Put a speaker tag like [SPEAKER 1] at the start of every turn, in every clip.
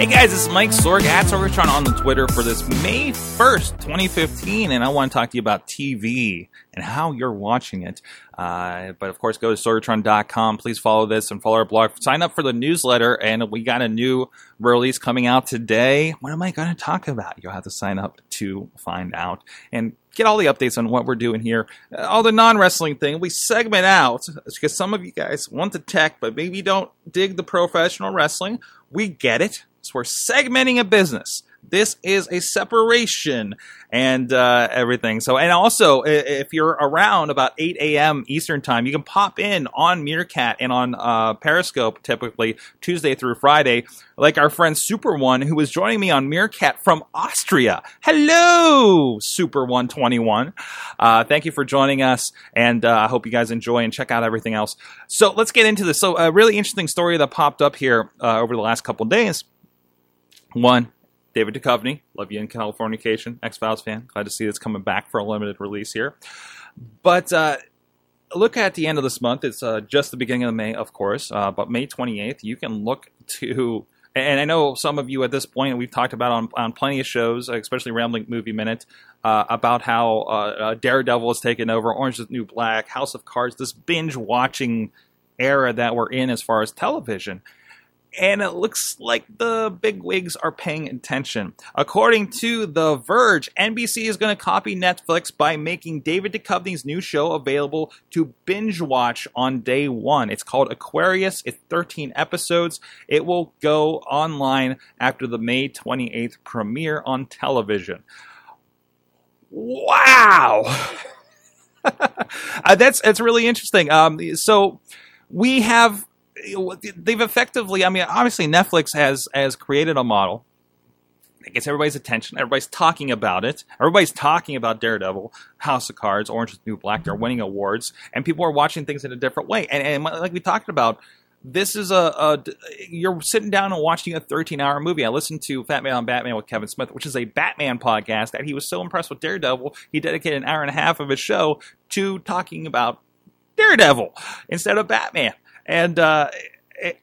[SPEAKER 1] Hey guys, is Mike Sorg at Sorgatron on the Twitter for this May 1st, 2015, and I want to talk to you about TV and how you're watching it. Uh, but of course, go to Sorgatron.com. Please follow this and follow our blog. Sign up for the newsletter, and we got a new release coming out today. What am I going to talk about? You'll have to sign up to find out. And get all the updates on what we're doing here. Uh, all the non wrestling thing, we segment out because some of you guys want the tech, but maybe don't dig the professional wrestling. We get it. So we're segmenting a business. This is a separation and uh, everything. So, and also, if you're around about 8 a.m. Eastern time, you can pop in on Meerkat and on uh, Periscope, typically Tuesday through Friday, like our friend Super One, who was joining me on Meerkat from Austria. Hello, Super 121. Uh, thank you for joining us, and uh, I hope you guys enjoy and check out everything else. So, let's get into this. So, a really interesting story that popped up here uh, over the last couple days. One, David Duchovny, love you in Californication, X Files fan. Glad to see it's coming back for a limited release here. But uh, look at the end of this month. It's uh, just the beginning of May, of course, uh, but May 28th, you can look to. And I know some of you at this point, we've talked about on, on plenty of shows, especially Rambling Movie Minute, uh, about how uh, uh, Daredevil has taken over, Orange is the New Black, House of Cards, this binge watching era that we're in as far as television and it looks like the big wigs are paying attention. According to The Verge, NBC is going to copy Netflix by making David Duchovny's new show available to binge watch on day one. It's called Aquarius. It's 13 episodes. It will go online after the May 28th premiere on television. Wow! uh, that's that's really interesting. Um, so we have they've effectively. I mean, obviously Netflix has has created a model that gets everybody's attention. Everybody's talking about it. Everybody's talking about Daredevil, House of Cards, Orange is the New Black. They're winning awards, and people are watching things in a different way. And, and like we talked about, this is a, a, you're sitting down and watching a 13 hour movie. I listened to Fat Man on Batman with Kevin Smith, which is a Batman podcast that he was so impressed with Daredevil, he dedicated an hour and a half of his show to talking about Daredevil instead of Batman. And uh,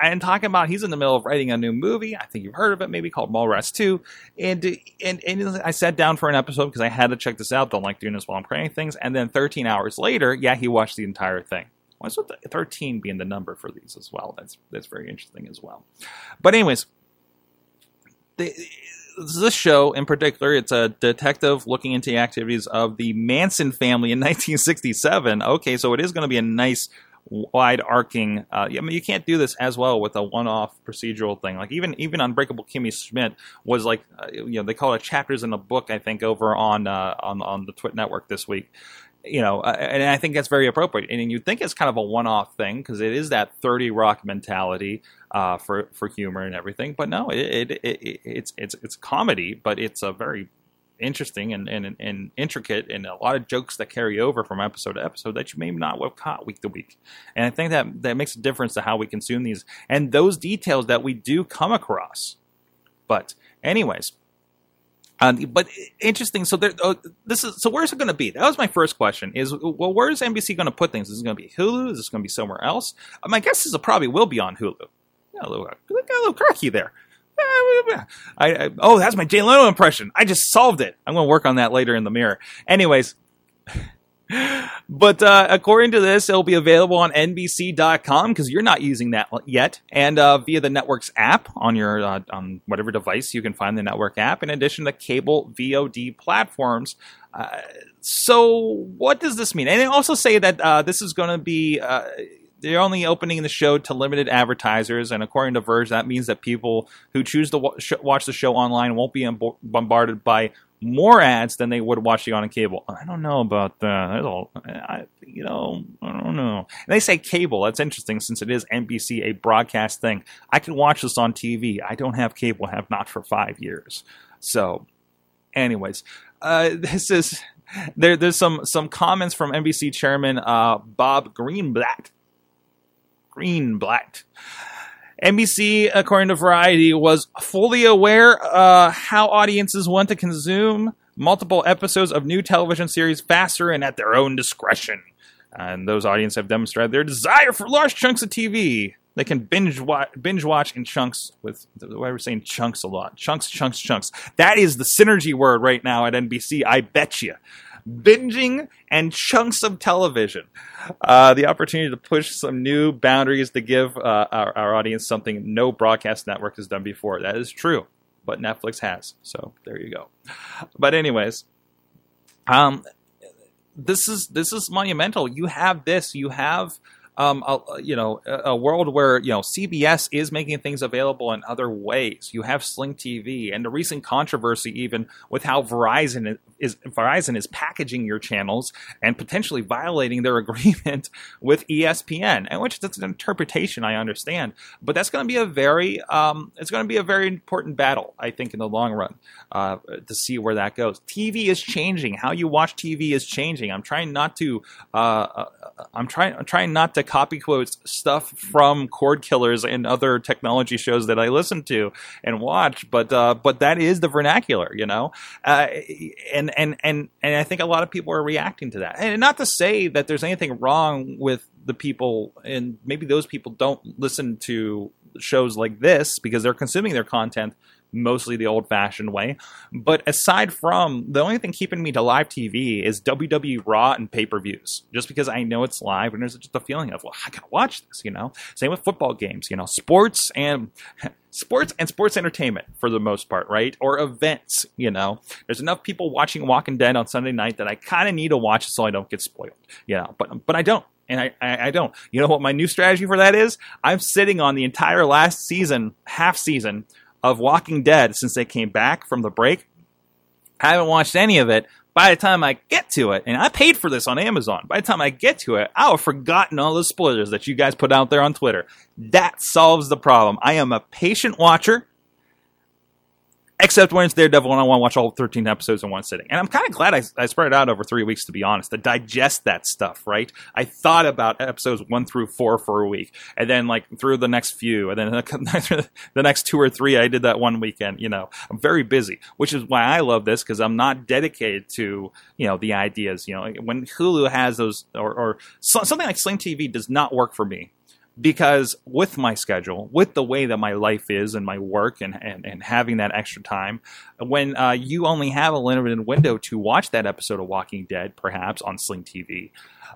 [SPEAKER 1] and talking about he's in the middle of writing a new movie. I think you've heard of it, maybe called Mallrats Two. And and and I sat down for an episode because I had to check this out. Don't like doing this while I'm creating things. And then 13 hours later, yeah, he watched the entire thing. What's with 13 being the number for these as well? That's that's very interesting as well. But anyways, the, this show in particular, it's a detective looking into the activities of the Manson family in 1967. Okay, so it is going to be a nice wide arcing. Uh, I mean, you can't do this as well with a one-off procedural thing. Like even even Unbreakable Kimmy Schmidt was like, uh, you know, they call it chapters in a book. I think over on uh, on on the Twit Network this week. You know, uh, and I think that's very appropriate. And you'd think it's kind of a one-off thing because it is that Thirty Rock mentality uh, for for humor and everything. But no, it, it, it, it's it's it's comedy, but it's a very interesting and, and, and intricate and a lot of jokes that carry over from episode to episode that you may not have caught week to week. And I think that that makes a difference to how we consume these and those details that we do come across. But anyways, um, but interesting. So there, uh, this is so. Where's it going to be? That was my first question. Is well, where is NBC going to put things? Is it going to be Hulu? Is this going to be somewhere else? Uh, my guess is it probably will be on Hulu. Got a little, got a little cracky there. I, I, oh, that's my Jay Leno impression. I just solved it. I'm going to work on that later in the mirror. Anyways, but uh, according to this, it'll be available on NBC.com because you're not using that yet, and uh, via the network's app on your uh, on whatever device you can find the network app. In addition to cable VOD platforms. Uh, so, what does this mean? And they also say that uh, this is going to be uh, they're only opening the show to limited advertisers, and according to Verge, that means that people who choose to watch the show online won't be bombarded by more ads than they would watching on a cable. I don't know about that. All, I, you know, I don't know. And they say cable. That's interesting since it is NBC, a broadcast thing. I can watch this on TV. I don't have cable. I Have not for five years. So, anyways, uh, this is there. There's some some comments from NBC chairman uh, Bob Greenblatt. Greenblatt. NBC, according to Variety, was fully aware uh, how audiences want to consume multiple episodes of new television series faster and at their own discretion. And those audiences have demonstrated their desire for large chunks of TV. They can binge watch, binge watch in chunks with why we're saying chunks a lot. Chunks, chunks, chunks. That is the synergy word right now at NBC. I bet you binging and chunks of television. Uh, the opportunity to push some new boundaries to give uh, our, our audience something no broadcast network has done before. That is true, but Netflix has. So there you go. But anyways, um, this is this is monumental. You have this. You have um, a, you know, a, world where you know CBS is making things available in other ways. You have Sling TV, and the recent controversy even with how Verizon is Verizon is packaging your channels and potentially violating their agreement with ESPN, and which that's an interpretation I understand, but that's going to be a very um, it's going to be a very important battle I think in the long run uh, to see where that goes. TV is changing. How you watch TV is changing. I'm trying not to uh, uh I'm trying I'm trying not to copy quotes stuff from Cord Killers and other technology shows that I listen to and watch, but uh, but that is the vernacular, you know, uh, and and and and I think a lot of people are reacting to that, and not to say that there's anything wrong with the people, and maybe those people don't listen to shows like this because they're consuming their content mostly the old fashioned way. But aside from the only thing keeping me to live TV is WWE Raw and pay per views, just because I know it's live and there's just a feeling of, well, I gotta watch this, you know? Same with football games, you know, sports and. sports and sports entertainment for the most part, right? Or events, you know. There's enough people watching Walking Dead on Sunday night that I kind of need to watch it so I don't get spoiled, you know. But but I don't, and I, I, I don't. You know what my new strategy for that is? I'm sitting on the entire last season, half season of Walking Dead since they came back from the break. I haven't watched any of it. By the time I get to it, and I paid for this on Amazon, by the time I get to it, I'll have forgotten all the spoilers that you guys put out there on Twitter. That solves the problem. I am a patient watcher except when it's Daredevil and I want to watch all 13 episodes in one sitting. And I'm kind of glad I, I spread it out over three weeks, to be honest, to digest that stuff, right? I thought about episodes one through four for a week, and then like through the next few, and then the next two or three, I did that one weekend. You know, I'm very busy, which is why I love this because I'm not dedicated to, you know, the ideas. You know, when Hulu has those, or, or something like Sling TV does not work for me because with my schedule, with the way that my life is and my work and, and, and having that extra time, when uh, you only have a limited window to watch that episode of Walking Dead, perhaps on Sling TV,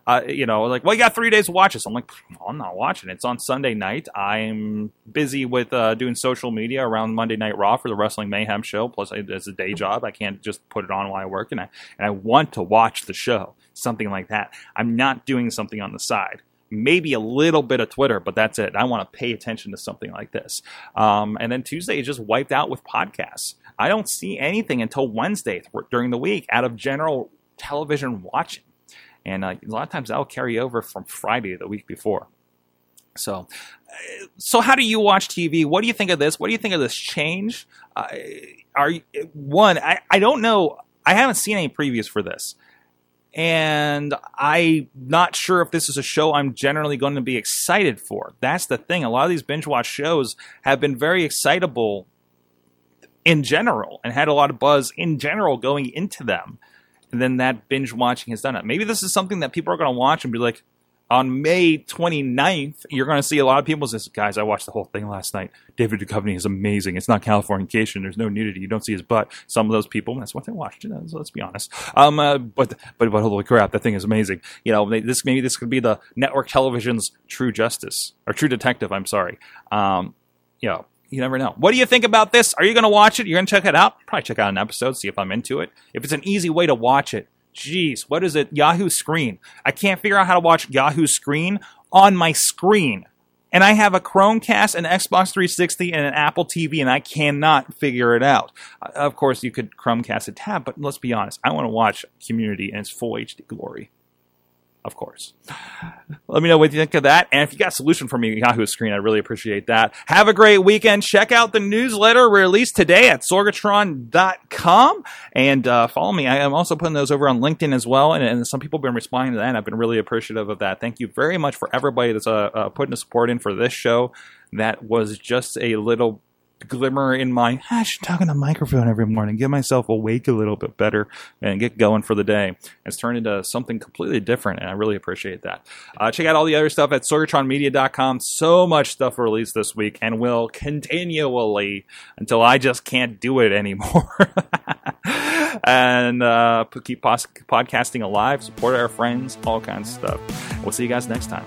[SPEAKER 1] uh, you know, like, well, you got three days to watch this. I'm like, I'm not watching it. It's on Sunday night. I'm busy with uh, doing social media around Monday Night Raw for the Wrestling Mayhem show. Plus, it's a day job. I can't just put it on while I work, and I and I want to watch the show. Something like that. I'm not doing something on the side maybe a little bit of Twitter, but that's it. I want to pay attention to something like this. Um, and then Tuesday is just wiped out with podcasts. I don't see anything until Wednesday during the week out of general television watching. And uh, a lot of times that'll carry over from Friday the week before. So, so how do you watch TV? What do you think of this? What do you think of this change? Uh, are you, one? I, I don't know. I haven't seen any previews for this and I'm not sure if this is a show I'm generally going to be excited for. That's the thing. A lot of these binge watch shows have been very excitable in general and had a lot of buzz in general going into them. And then that binge watching has done it. Maybe this is something that people are going to watch and be like, on May 29th, you're going to see a lot of people say, guys, I watched the whole thing last night. David Duchovny is amazing. It's not Californication. There's no nudity. You don't see his butt. Some of those people, that's what they watched. So let's be honest. Um, uh, but, but, but holy crap, that thing is amazing. You know, this, maybe this could be the network television's true justice or true detective. I'm sorry. Um, you know, you never know. What do you think about this? Are you going to watch it? You're going to check it out? Probably check out an episode, see if I'm into it. If it's an easy way to watch it, Jeez, what is it? Yahoo Screen. I can't figure out how to watch Yahoo Screen on my screen. and I have a Chromecast, an Xbox 360, and an Apple TV, and I cannot figure it out. Uh, of course, you could Chromecast a tab, but let's be honest, I want to watch Community in its full HD glory. Of course. Let me know what you think of that. And if you got a solution for me, Yahoo screen, I'd really appreciate that. Have a great weekend. Check out the newsletter released today at sorgatron.com and uh, follow me. I am also putting those over on LinkedIn as well. And, and, some people have been responding to that. And I've been really appreciative of that. Thank you very much for everybody that's uh, uh, putting the support in for this show. That was just a little glimmer in my I should talk on a microphone every morning, get myself awake a little bit better, and get going for the day. It's turned into something completely different, and I really appreciate that. Uh, check out all the other stuff at sorgatronmedia.com. So much stuff released this week, and will continually until I just can't do it anymore. and uh, keep podcasting alive, support our friends, all kinds of stuff. We'll see you guys next time.